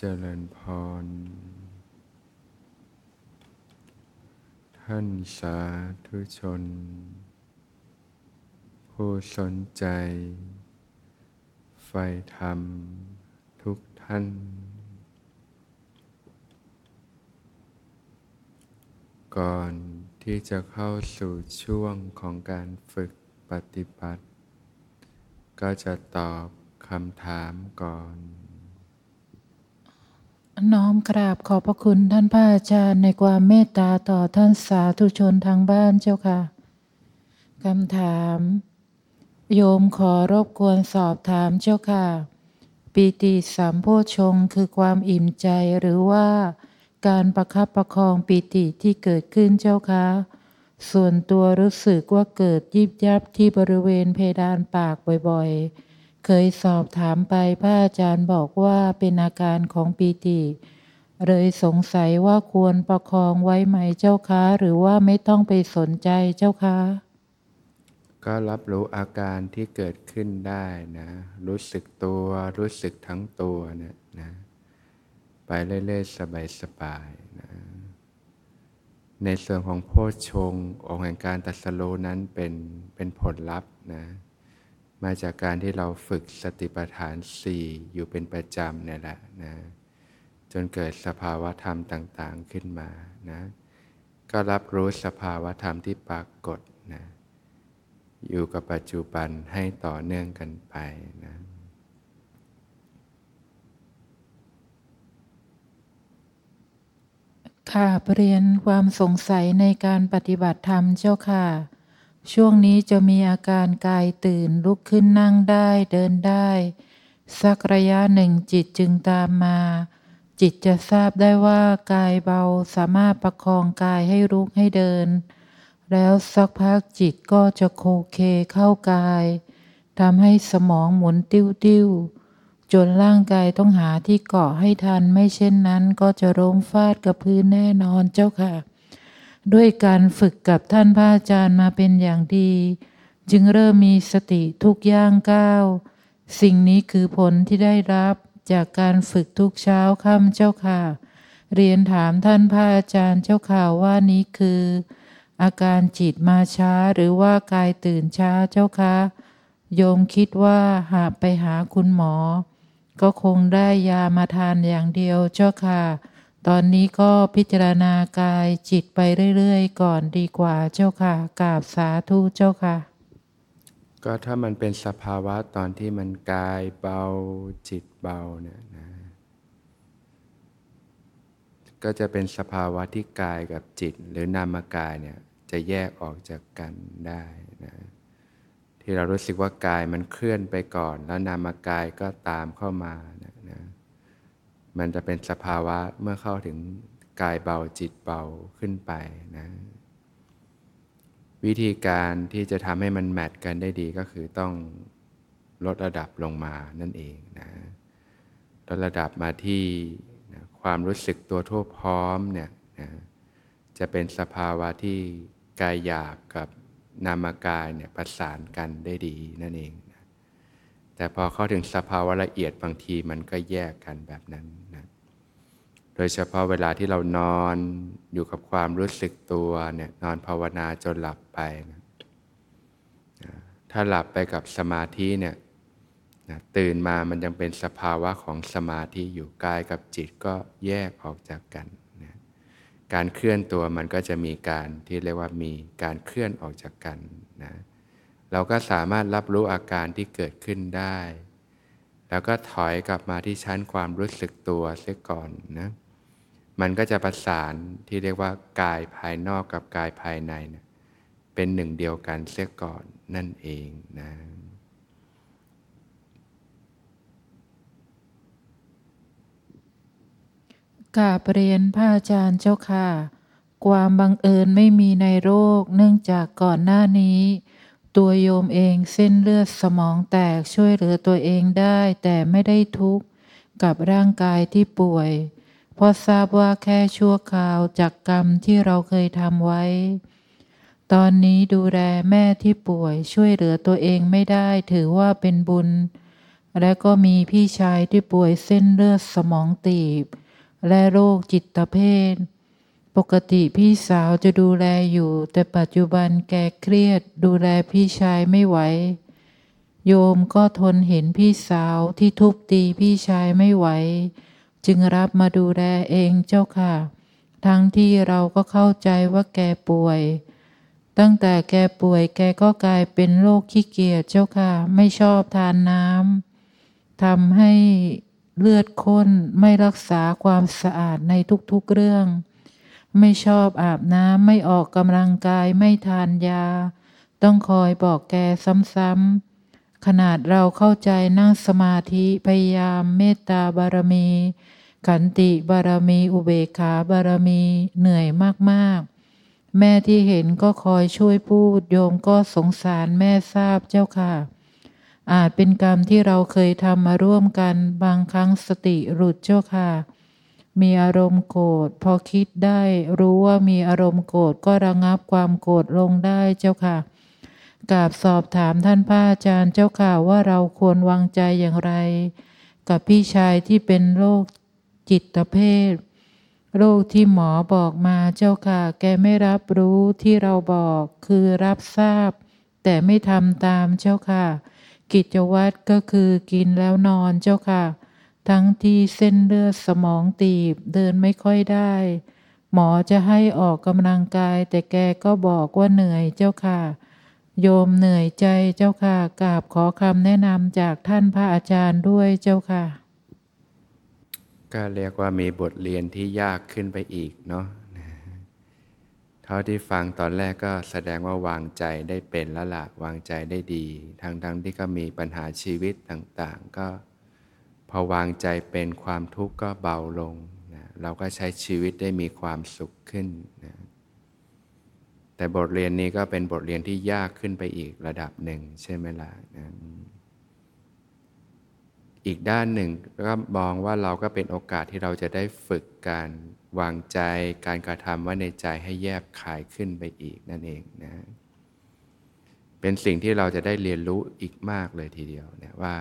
เจริญพร ท่านสาธุชน ผู้สนใจ ไฟธรรมทุกท่าน ก่อนที่จะเข้าสู่ช่วงของการฝึกปฏิบัติ ก็จะตอบคำถามก่อน น้อมกราบขอบพระคุณท่านพระอาจารย์ในความเมตตาต่อท่านสาธุชนทางบ้านเจ้าค่ะคำถาม โยมขอรบกวนสอบถามเจ้าค่ะ ปีติสามโพชงคือความอิ่มใจหรือว่าการประคับประคองปีติที่เกิดขึ้นเจ้าค่ะส่วนตัวรู้สึกว่าเกิดยิบยับที่บริเวณเพดานปากบ่อยๆ เคยสอบถามไปพระอาจารย์บอกว่าเป็นอาการของปีติ เลยสงสัยว่าควรประคองไว้ไหมเจ้าคะ หรือว่าไม่ต้องไปสนใจเจ้าคะ ก็รับรู้อาการที่เกิดขึ้นได้นะ รู้สึกตัวรู้สึกทั้งตัวเนี่ยนะไปเรื่อยๆสบายๆนะในส่วนของโพชฌงองค์แห่งการตัสรู้นั้นเป็นเป็นผลลัพธ์นะ มาจากการที่เราฝึกสติปัฏฐานสี่อยู่เป็นประจำเนี่ยแหละนะจนเกิดสภาวะธรรมต่างๆขึ้นมานะก็รับรู้สภาวะธรรมที่ปรากฏนะอยู่กับปัจจุบันให้ต่อเนื่องกันไปนะค่ะเรียนความสงสัยในการปฏิบัติธรรมเจ้าค่ะ ช่วงนี้จะมีอาการกายตื่นลุกขึ้นนั่งได้เดินได้ สักระยะหนึ่งจิตจึงตามมา จิตจะทราบได้ว่ากายเบาสามารถประคองกายให้ลุกให้เดิน แล้วสักพักจิตก็จะโคเคเข้ากายทำให้สมองหมุนติ้วติ้วๆจนร่างกายต้องหาที่เกาะให้ทันไม่เช่นนั้นก็จะล้มฟาดกับพื้นแน่นอนเจ้าค่ะ ด้วยการฝึกกับท่านพระอาจารย์มาเป็นอย่างดี จึงเริ่มมีสติทุกย่างก้าว สิ่งนี้คือผลที่ได้รับจากการฝึกทุกเช้าค่ำเจ้าค่ะ เรียนถามท่านพระอาจารย์เจ้าค่ะว่านี้คือ อาการจิตมาช้าหรือว่ากายตื่นช้าเจ้าคะโยมคิดว่าหากไปหาคุณหมอ ก็คงได้ยามาทานอย่างเดียวเจ้าค่ะ ตอนนี้ก็พิจารณากายจิตไปเรื่อยๆ ก่อนดีกว่าเจ้าค่ะกราบสาธุเจ้าค่ะ ก็ถ้ามันเป็นสภาวะตอนที่มันกายเบาจิตเบาเนี่ยนะก็จะเป็นสภาวะที่กายกับจิต หรือนามกายเนี่ยจะแยกออกจากกันได้นะที่เรารู้สึกว่ากายมันเคลื่อนไปก่อน แล้วนามกายก็ตามเข้ามานะนะ มันจะเป็นสภาวะเมื่อเข้าถึงกายเบาจิตเบาขึ้นไปนะวิธีการที่จะทำให้มันแมทกันได้ดีก็คือต้องลดระดับลงมานั่นเองนะลดระดับมาที่นะความรู้สึกตัวทั่วพร้อมเนี่ยนะจะเป็นสภาวะที่กายหยาบกับนามกายเนี่ยประสานกันได้ดีนั่นเอง แต่พอเข้าถึงสภาวะละเอียดบางทีมันก็แยกกันแบบนั้นนะโดยเฉพาะเวลาที่เรานอนอยู่กับความรู้สึกตัวเนี่ยนอนภาวนาจนหลับไปนะถ้าหลับไปกับสมาธิเนี่ยนะตื่นมามันยังเป็นสภาวะของสมาธิอยู่กายกับจิตก็แยกออกจากกันนะการเคลื่อนตัวมันก็จะมีการที่เรียกว่ามีการเคลื่อนออกจากกันนะ เราก็สามารถรับรู้อาการที่เกิดขึ้นได้ แล้วก็ถอยกลับมาที่ชั้นความรู้สึกตัวเสียก่อนนะมันก็จะประสานที่เรียกว่ากายภายนอกกับกายภายในนะเป็นหนึ่งเดียวกันเสียก่อนนั่นเองนะกาเรียนพระอาจารย์เจ้าค่ะ ความบังเอิญไม่มีในโรคเนื่องจากก่อนหน้านี้ ตัวโยมเองเส้นเลือดสมองแตกช่วยเหลือตัวเองได้ แต่ไม่ได้ทุกข์กับร่างกายที่ป่วย เพราะทราบว่าแค่ชั่วคราวจากกรรมที่เราเคยทำไว้ ตอนนี้ดูแลแม่ที่ป่วยช่วยเหลือตัวเองไม่ได้ถือว่าเป็นบุญ และก็มีพี่ชายที่ป่วยเส้นเลือดสมองตีบ และโรคจิตเภท ปกติพี่สาวจะดูแลอยู่ แต่ปัจจุบันแกเครียด ดูแลพี่ชายไม่ไหว โยมก็ทนเห็นพี่สาวที่ทุบตีพี่ชายไม่ไหว จึงรับมาดูแลเองเจ้าค่ะ ทั้งที่เราก็เข้าใจว่าแกป่วย ตั้งแต่แกป่วยแกก็กลายเป็นโรคขี้เกียจเจ้าค่ะ ไม่ชอบทานน้ำทำให้เลือดข้นไม่รักษาความสะอาดในทุกๆเรื่อง ไม่ชอบอาบน้ำไม่ออกกำลังกายไม่ทานยา ต้องคอยบอกแกซ้ำๆขนาดเราเข้าใจนั่งสมาธิพยายามเมตตาบารมี ขันติบารมีอุเบกขาบารมีเหนื่อยมากๆ แม่ที่เห็นก็คอยช่วยพูดโยมก็สงสารแม่ทราบเจ้าค่ะ อาจเป็นกรรมที่เราเคยทำมาร่วมกันบางครั้งสติหลุดเจ้าค่ะ มีอารมณ์โกรธพอคิดได้รู้ว่ามีอารมณ์โกรธก็ระงับความโกรธลงได้เจ้าค่ะกราบสอบถามท่านพระอาจารย์เจ้าค่ะว่าเราควรวางใจอย่างไร กับพี่ชายที่เป็นโรคจิตเภทโรคที่หมอบอกมาเจ้าค่ะ แกไม่รับรู้ที่เราบอกคือรับทราบ แต่ไม่ทำตามเจ้าค่ะ กิจวัตรก็คือกินแล้วนอนเจ้าค่ะ ทั้งที่เส้นเลือดสมองตีบเดินไม่ค่อยได้ หมอจะให้ออกกำลังกาย แต่แกก็บอกว่าเหนื่อยเจ้าค่ะ โยมเหนื่อยใจเจ้าค่ะกราบขอคำแนะนำจากท่านพระอาจารย์ด้วยเจ้าค่ะ ก็เรียกว่ามีบทเรียนที่ยากขึ้นไปอีกเนาะเท่าที่ฟังตอนแรกก็แสดงว่าวางใจได้เป็นแล้วละวางใจได้ดี ทั้งทั้งที่ก็มีปัญหาชีวิตต่าง ๆ ก็ พอวางใจเป็นความทุกข์ก็เบาลงนะเราก็ใช้ชีวิตได้มีความสุขขึ้นนะแต่บทเรียนนี้ก็เป็นบทเรียนที่ยากขึ้นไปอีกระดับหนึ่งใช่ไหมล่ะนะอีกด้านหนึ่งก็มองว่าเราก็เป็นโอกาสที่เราจะได้ฝึกการวางใจการกระทำไว่าในใจให้แยบคายขึ้นไปอีกนั่นเองนะ เป็นสิ่งที่เราจะได้เรียนรู้อีกมากเลยทีเดียวเนี่ยว่า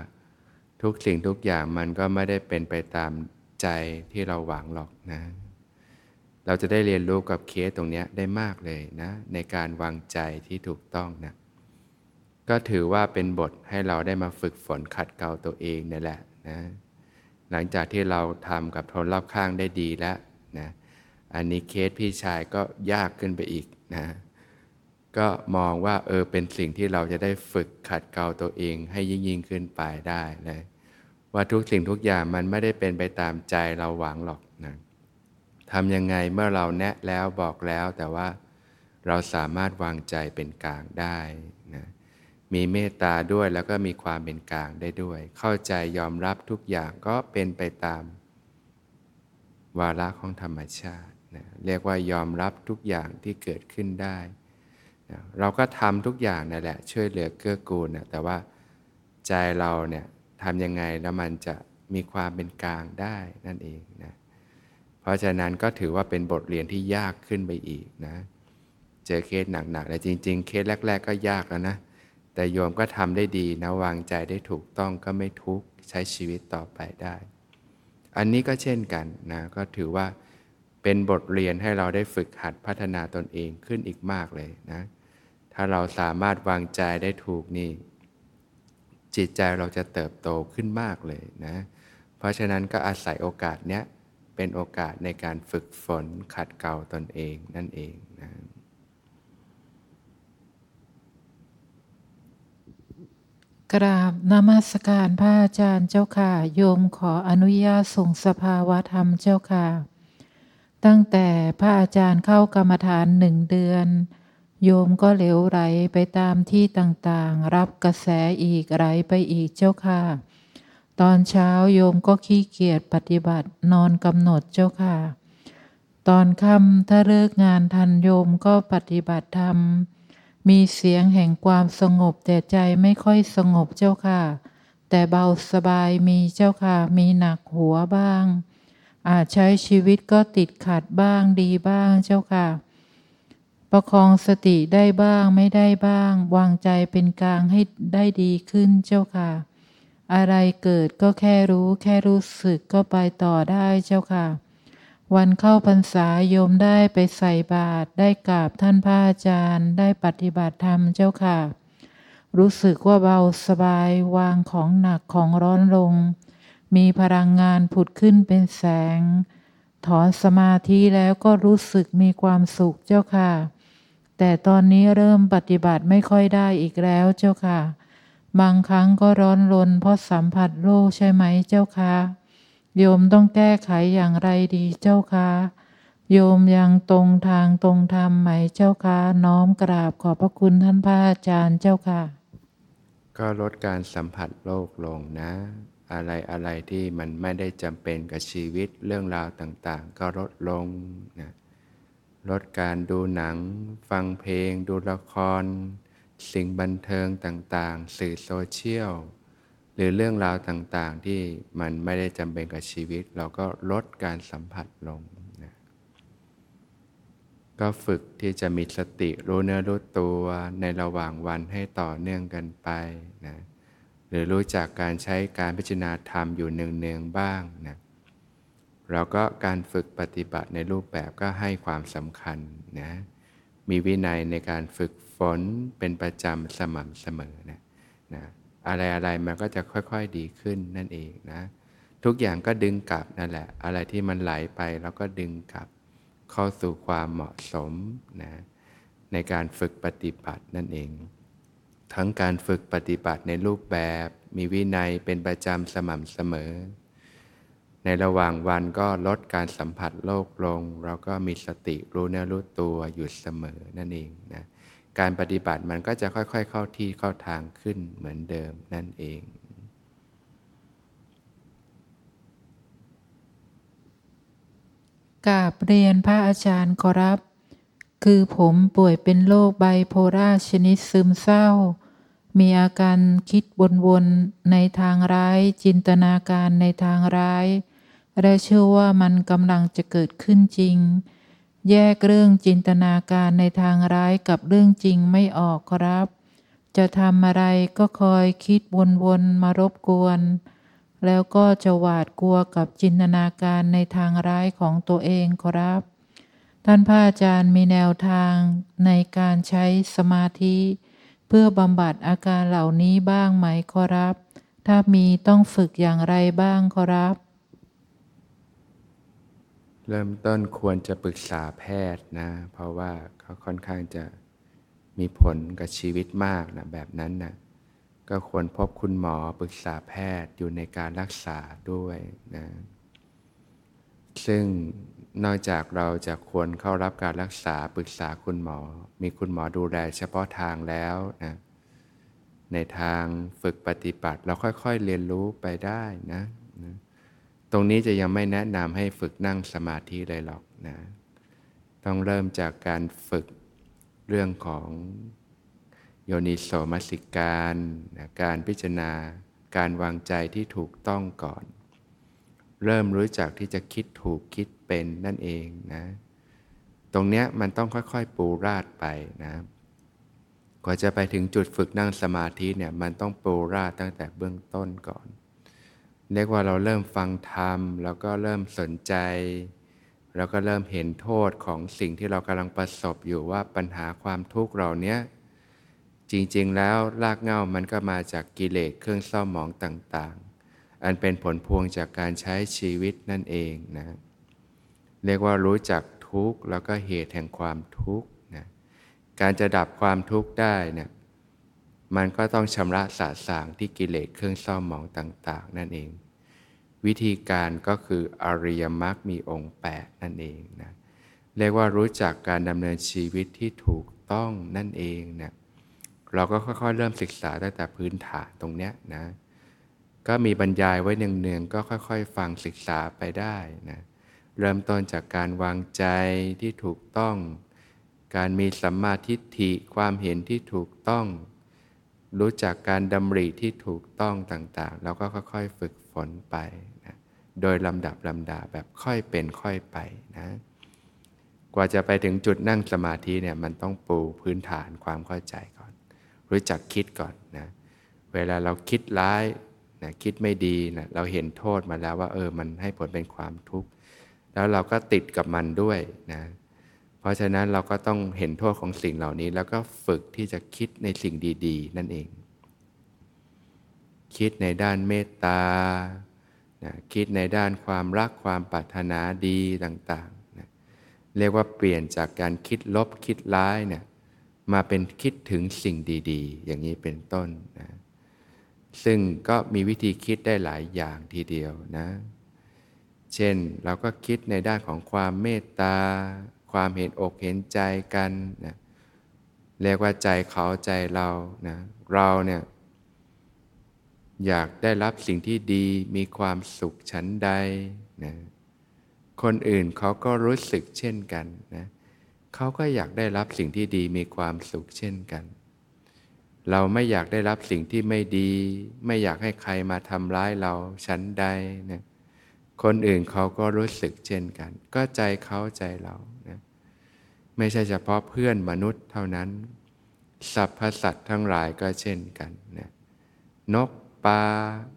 ทุกสิ่งทุกอย่างมันก็ไม่ได้เป็นไปตามใจที่เราหวังหรอกนะ เราจะได้เรียนรู้กับเคสตรงนี้ได้มากเลยนะ ในการวางใจที่ถูกต้องนะ ก็ถือว่าเป็นบทให้เราได้มาฝึกฝนขัดเกลาตัวเองนี่แหละนะ หลังจากที่เราทำกับคนรอบข้างได้ดีแล้วนะ อันนี้เคสพี่ชายก็ยากขึ้นไปอีกนะก็มองว่าเออเป็นสิ่งที่เราจะได้ฝึกขัดเกลาตัวเองให้ยิ่งยิ่งขึ้นไปได้นะ ว่าทุกสิ่งทุกอย่างมันไม่ได้เป็นไปตามใจเราหวังหรอกนะทำยังไงเมื่อเราแนะแล้วบอกแล้วแต่ว่าเราสามารถวางใจเป็นกลางได้นะมีเมตตาด้วยแล้วก็มีความเป็นกลางได้ด้วย เข้าใจยอมรับทุกอย่างก็เป็นไปตาม วาระของธรรมชาตินะเรียกว่ายอมรับทุกอย่างที่เกิดขึ้นได้นะเราก็ทำทุกอย่างนั่นแหละ ช่วยเหลือเกื้อกูลนะแต่ว่าใจเราเนี่ย ทำยังไงแล้วมันจะมีความเป็นกลางได้นั่นเองนะเพราะฉะนั้นก็ถือว่าเป็นบทเรียนที่ยากขึ้นไปอีกนะ เจอเคสหนักๆแต่จริง ๆ เคสแรก ๆ ก็ยากแล้วนะ แต่โยมก็ทำได้ดีนะวางใจได้ถูกต้องก็ไม่ทุกข์ใช้ชีวิตต่อไปได้ อันนี้ก็เช่นกันนะก็ถือว่าเป็นบทเรียนให้เราได้ฝึกหัดพัฒนาตนเองขึ้นอีกมากเลยนะ ถ้าเราสามารถวางใจได้ถูกนี่ จิตใจเราจะเติบโตขึ้นมากเลยนะ เพราะฉะนั้นก็อาศัยโอกาสเนี้ยเป็นโอกาสในการฝึกฝนขัดเกลาตนเองนั่นเองนะกราบนมัสการพระอาจารย์เจ้าค่ะ โยมขออนุญาตส่งสภาวะธรรมเจ้าค่ะ ตั้งแต่พระอาจารย์เข้ากรรมฐานหนึ่งเดือน โยมก็เหลวไหลไปตามที่ต่างๆ รับกระแสอีกไหลไปอีกเจ้าค่ะ ตอนเช้าโยมก็ขี้เกียจปฏิบัตินอนกำหนดเจ้าค่ะ ตอนค่ำถ้าเลิกงานทันโยมก็ปฏิบัติธรรม มีเสียงแห่งความสงบแต่ใจไม่ค่อยสงบเจ้าค่ะ แต่เบาสบายมีเจ้าค่ะ มีหนักหัวบ้าง อาจใช้ชีวิตก็ติดขัดบ้างดีบ้างเจ้าค่ะ ประคองสติได้บ้างไม่ได้บ้าง วางใจเป็นกลางให้ได้ดีขึ้นเจ้าค่ะ อะไรเกิดก็แค่รู้ แค่รู้สึกก็ไปต่อได้เจ้าค่ะ วันเข้าพรรษาโยมได้ไปใส่บาตรได้กราบท่านพระอาจารย์ ได้ปฏิบัติธรรมเจ้าค่ะ รู้สึกว่าเบาสบายวางของหนักของร้อนลง มีพลังงานผุดขึ้นเป็นแสง ถอนสมาธิแล้วก็รู้สึกมีความสุขเจ้าค่ะ แต่ตอนนี้เริ่มปฏิบัติไม่ค่อยได้อีกแล้วเจ้าค่ะ บางครั้งก็ร้อนรนเพราะสัมผัสโลกใช่ไหมเจ้าค่ะ โยมต้องแก้ไขอย่างไรดีเจ้าค่ะ โยมยังตรงทางตรงธรรมไหมเจ้าค่ะ น้อมกราบขอบพระคุณท่านพระอาจารย์เจ้าค่ะ ก็ลดการสัมผัสโลกลงนะ อะไรอะไรที่มันไม่ได้จำเป็นกับชีวิตเรื่องราวต่างๆ ก็ลดลงนะ ลดการดูหนัง ฟังเพลง ดูละคร สิ่งบันเทิงต่างๆ สื่อโซเชียล หรือเรื่องราวต่างๆ ที่มันไม่ได้จำเป็นกับชีวิต เราก็ลดการสัมผัสลงนะก็ฝึกที่จะมีสติรู้เนื้อรู้ตัวในระหว่างวันให้ต่อเนื่องกันไปนะหรือรู้จักการใช้การพิจารณาธรรมอยู่เนืองๆบ้างนะ เราก็การฝึกปฏิบัติในรูปแบบก็ให้ความสำคัญนะมีวินัยในการฝึกฝนเป็นประจำสม่ำเสมอนะนะอะไรอะไรมันก็จะค่อยๆดีขึ้นนั่นเองนะทุกอย่างก็ดึงกลับนั่นแหละ อะไรที่มันไหลไปเราก็ดึงกลับเข้าสู่ความเหมาะสมนะในการฝึกปฏิบัตินั่นเอง ทั้งการฝึกปฏิบัติในรูปแบบ มีวินัยเป็นประจำสม่ำเสมอ ในระหว่างวันก็ลดการสัมผัสโลกลง เราก็มีสติรู้เนื้อรู้ตัวอยู่เสมอนั่นเองนะการปฏิบัติมันก็จะค่อยๆ เข้าที่เข้าทางขึ้นเหมือนเดิมนั่นเองกาบเรียนพระอาจารย์ขอรับ คือผมป่วยเป็นโรคไบโพล่าชนิดซึมเศร้า มีอาการคิดวนๆในทางร้าย จินตนาการในทางร้าย และเชื่อว่ามันกำลังจะเกิดขึ้นจริง แยกเรื่องจินตนาการในทางร้ายกับเรื่องจริงไม่ออกครับ จะทำอะไรก็คอยคิดวนๆมารบกวน แล้วก็จะหวาดกลัวกับจินตนาการในทางร้ายของตัวเองครับ ท่านพระอาจารย์มีแนวทางในการใช้สมาธิ เพื่อบำบัดอาการเหล่านี้บ้างไหมครับ ถ้ามีต้องฝึกอย่างไรบ้างครับ เริ่มต้นควรจะปรึกษาแพทย์นะ เพราะว่าเขาค่อนข้างจะมีผลกับชีวิตมากนะแบบนั้นนะก็ควรพบคุณหมอปรึกษาแพทย์อยู่ในการรักษาด้วยนะซึ่งนอกจากเราจะควรเข้ารับการรักษาปรึกษาคุณหมอ มีคุณหมอดูแลเฉพาะทางแล้วนะในทางฝึกปฏิบัติเราค่อยๆเรียนรู้ไปได้นะ ตรงนี้จะยังไม่แนะนำให้ฝึกนั่งสมาธิเลยหรอกนะ ต้องเริ่มจากการฝึกเรื่องของโยนิโสมสิการนะการพิจารณาการวางใจที่ถูกต้องก่อน เริ่มรู้จักที่จะคิดถูกคิดเป็นนั่นเองนะ ตรงเนี้ยมันต้องค่อยๆปูราดไปนะกว่าจะไปถึงจุดฝึกนั่งสมาธิเนี่ยมันต้องปูราดตั้งแต่เบื้องต้นก่อน เรียกว่าเราเริ่มฟังธรรม แล้วก็เริ่มสนใจ แล้วก็เริ่มเห็นโทษของสิ่งที่เรากำลังประสบอยู่ว่าปัญหาความทุกข์เราเนี้ยจริงๆแล้วรากเหง้ามันก็มาจากกิเลสเครื่องเศร้าหมองต่างๆ อันเป็นผลพวงจากการใช้ชีวิตนั่นเองนะเรียกว่ารู้จักทุกข์แล้วก็เหตุแห่งความทุกข์นะการจะดับความทุกข์ได้เนี่ย มันก็ต้องชำระสาสางที่กิเลสเครื่องเศร้าหมองต่าง ๆ นั่นเอง วิธีการก็คืออริยมรรคมีองค์ 8 นั่นเองนะเรียกว่ารู้จักการดำเนินชีวิตที่ถูกต้องนั่นเองนะเราก็ค่อยๆ เริ่มศึกษาตั้งแต่พื้นฐานตรงเนี้ยนะก็มีบรรยายไว้เนืองๆก็ค่อยๆ ฟังศึกษาไปได้นะเริ่มต้นจากการวางใจที่ถูกต้อง การมีสัมมาทิฏฐิความเห็นที่ถูกต้อง รู้จักการดำริที่ถูกต้องต่างๆ แล้วก็ค่อยๆฝึกฝนไปนะโดยลำดับลำดาแบบค่อยเป็นค่อยไปนะกว่าจะไปถึงจุดนั่งสมาธิเนี่ยมันต้องปูพื้นฐานความเข้าใจก่อน รู้จักคิดก่อนนะเวลาเราคิดร้ายนะคิดไม่ดีนะเราเห็นโทษมาแล้วว่าเออมันให้ผลเป็นความทุกข์แล้วเราก็ติดกับมันด้วยนะ ราะฉะนั้นเราก็ต้องเห็นโทษของสิ่งเหล่านี้ แล้วก็ฝึกที่จะคิดในสิ่งดี ๆ นั่นเอง คิดในด้านเมตตานะคิดในด้านความรักความปรารถนาดีต่างๆนะเรียกว่าเปลี่ยนจากการคิดลบคิดร้ายเนี่ยมาเป็นคิดถึงสิ่งดีๆ อย่างนี้เป็นต้นนะซึ่งก็มีวิธีคิดได้หลายอย่างทีเดียวนะ เช่นเราก็คิดในด้านของความเมตตา ความเห็นอกเห็นใจกันนะเรียกว่าใจเขาใจเรานะเราเนี่ยอยากได้รับสิ่งที่ดีมีความสุขชั้นใดนะคนอื่นเขาก็รู้สึกเช่นกันนะเขาก็อยากได้รับสิ่งที่ดีมีความสุขเช่นกัน เราไม่อยากได้รับสิ่งที่ไม่ดี ไม่อยากให้ใครมาทำร้ายเราชั้นใดนะคนอื่นเขาก็รู้สึกเช่นกัน ก็ใจเขาใจเรานะ ไม่ใช่เฉพาะเพื่อนมนุษย์เท่านั้นสรรพสัตว์ทั้งหลายก็เช่นกันนะนกปลา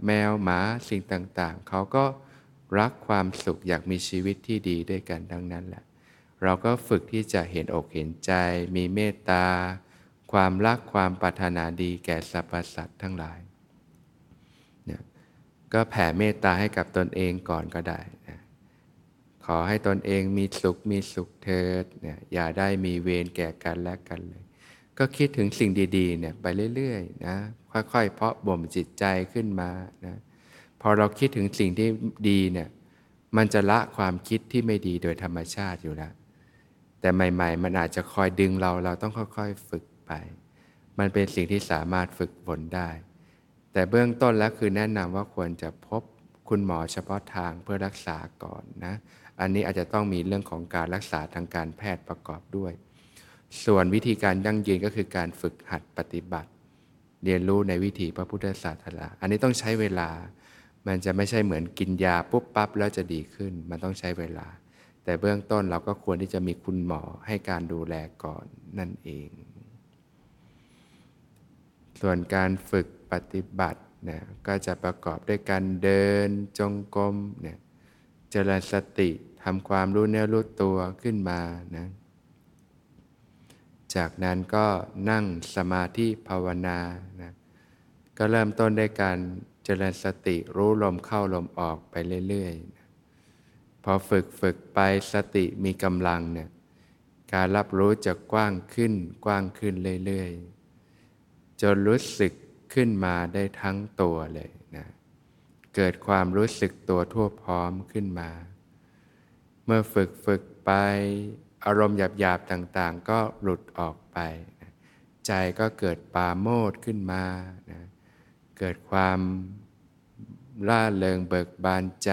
แมวหมาสิ่งต่างๆ เขาก็รักความสุขอยากมีชีวิตที่ดีด้วยกันดังนั้นแหละ เราก็ฝึกที่จะเห็นอกเห็นใจ มีเมตตา ความรักความปรารถนาดีแก่สรรพสัตว์ทั้งหลายนี่ยก็แผ่เมตตาให้กับตนเองก่อนก็ได้ ขอให้ตนเองมีสุขมีสุขเถิดเนี่ยอย่าได้มีเวรแก่กันและกันเลย ก็คิดถึงสิ่งดีๆเนี่ยไปเรื่อยๆนะค่อยๆ เพาะบ่มจิตใจขึ้นมานะพอเราคิดถึงสิ่งที่ดีเนี่ยมันจะละความคิดที่ไม่ดีโดยธรรมชาติอยู่แล้ว แต่ใหม่ ๆ มันอาจจะคอยดึงเราเราต้องค่อยๆฝึกไป มันเป็นสิ่งที่สามารถฝึกฝนได้ แต่เบื้องต้นแล้วคือแนะนำว่าควรจะพบคุณหมอเฉพาะทางเพื่อรักษาก่อนนะ อันนี้อาจจะต้องมีเรื่องของการรักษาทางการแพทย์ประกอบด้วย ส่วนวิธีการยั่งยืนก็คือการฝึกหัดปฏิบัติ เรียนรู้ในวิถีพระพุทธศาสนาอันนี้ต้องใช้เวลา มันจะไม่ใช่เหมือนกินยาปุ๊บปั๊บแล้วจะดีขึ้น มันต้องใช้เวลา แต่เบื้องต้นเราก็ควรที่จะมีคุณหมอให้การดูแลก่อนนั่นเอง ส่วนการฝึกปฏิบัติเนี่ยก็จะประกอบด้วยการเดินจงกรมเนี่ยเจริญสติำความรู้เนื้อรู้ตัวขึ้นมานะจากนั้นก็นั่งสมาธิภาวนานะก็เริ่มต้นด้วยการเจริญสติรู้ลมเข้าลมออกไปเรื่อยๆนะพอฝึกฝึกไปสติมีกำลังเนี่ยการรับรู้จะกว้างขึ้นกว้างขึ้นเรื่อยๆ จนรู้สึกขึ้นมาได้ทั้งตัวเลยนะเกิดความรู้สึกตัวทั่วพร้อมขึ้นมา เมื่อฝึกฝึกไป อารมณ์หยาบๆต่างๆ ก็หลุดออกไปนะใจก็เกิดปาโมดขึ้นมานะเกิดความล่าเริงเบิกบานใจ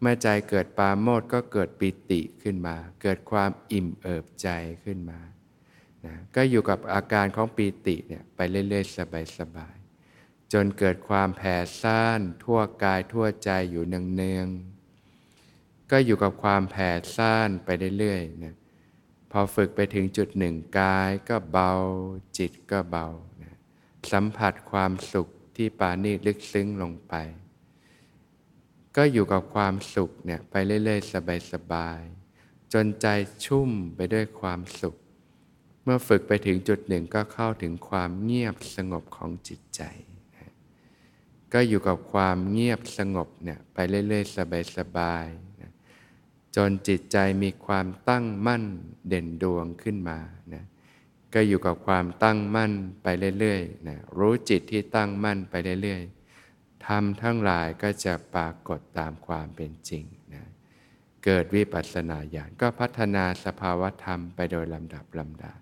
เมื่อใจเกิดปาโมดก็เกิดปิติขึ้นมา เกิดความอิ่มเอิบใจขึ้นมานะก็อยู่กับอาการของปีติเนี่ยไปเรื่อยๆสบายๆจนเกิดความแผ่ซ่านทั่วกายทั่วใจอยู่เนืองๆ ก็อยู่กับความแผ่ซ่านไปเรื่อยๆนะพอฝึกไปถึงจุดหนึ่งกายก็เบา จิตก็เบานะสัมผัสความสุขที่ปานีลึกซึ้งลงไป ก็อยู่กับความสุขเนี่ยไปเรื่อยๆ สบายๆ จนใจชุ่มไปด้วยความสุข เมื่อฝึกไปถึงจุดหนึ่งก็เข้าถึงความเงียบสงบของจิตใจก็อยู่กับความเงียบสงบเนี่ยไปเรื่อยๆ สบายๆ จนจิตใจมีความตั้งมั่นเด่นดวงขึ้นมานะก็อยู่กับความตั้งมั่นไปเรื่อยๆนะรู้จิตที่ตั้งมั่นไปเรื่อยๆทำทั้งหลายก็จะปรากฏตามความเป็นจริงนะเกิดวิปัสสนาญาณก็พัฒนาสภาวธรรมไปโดยลำดับลำดา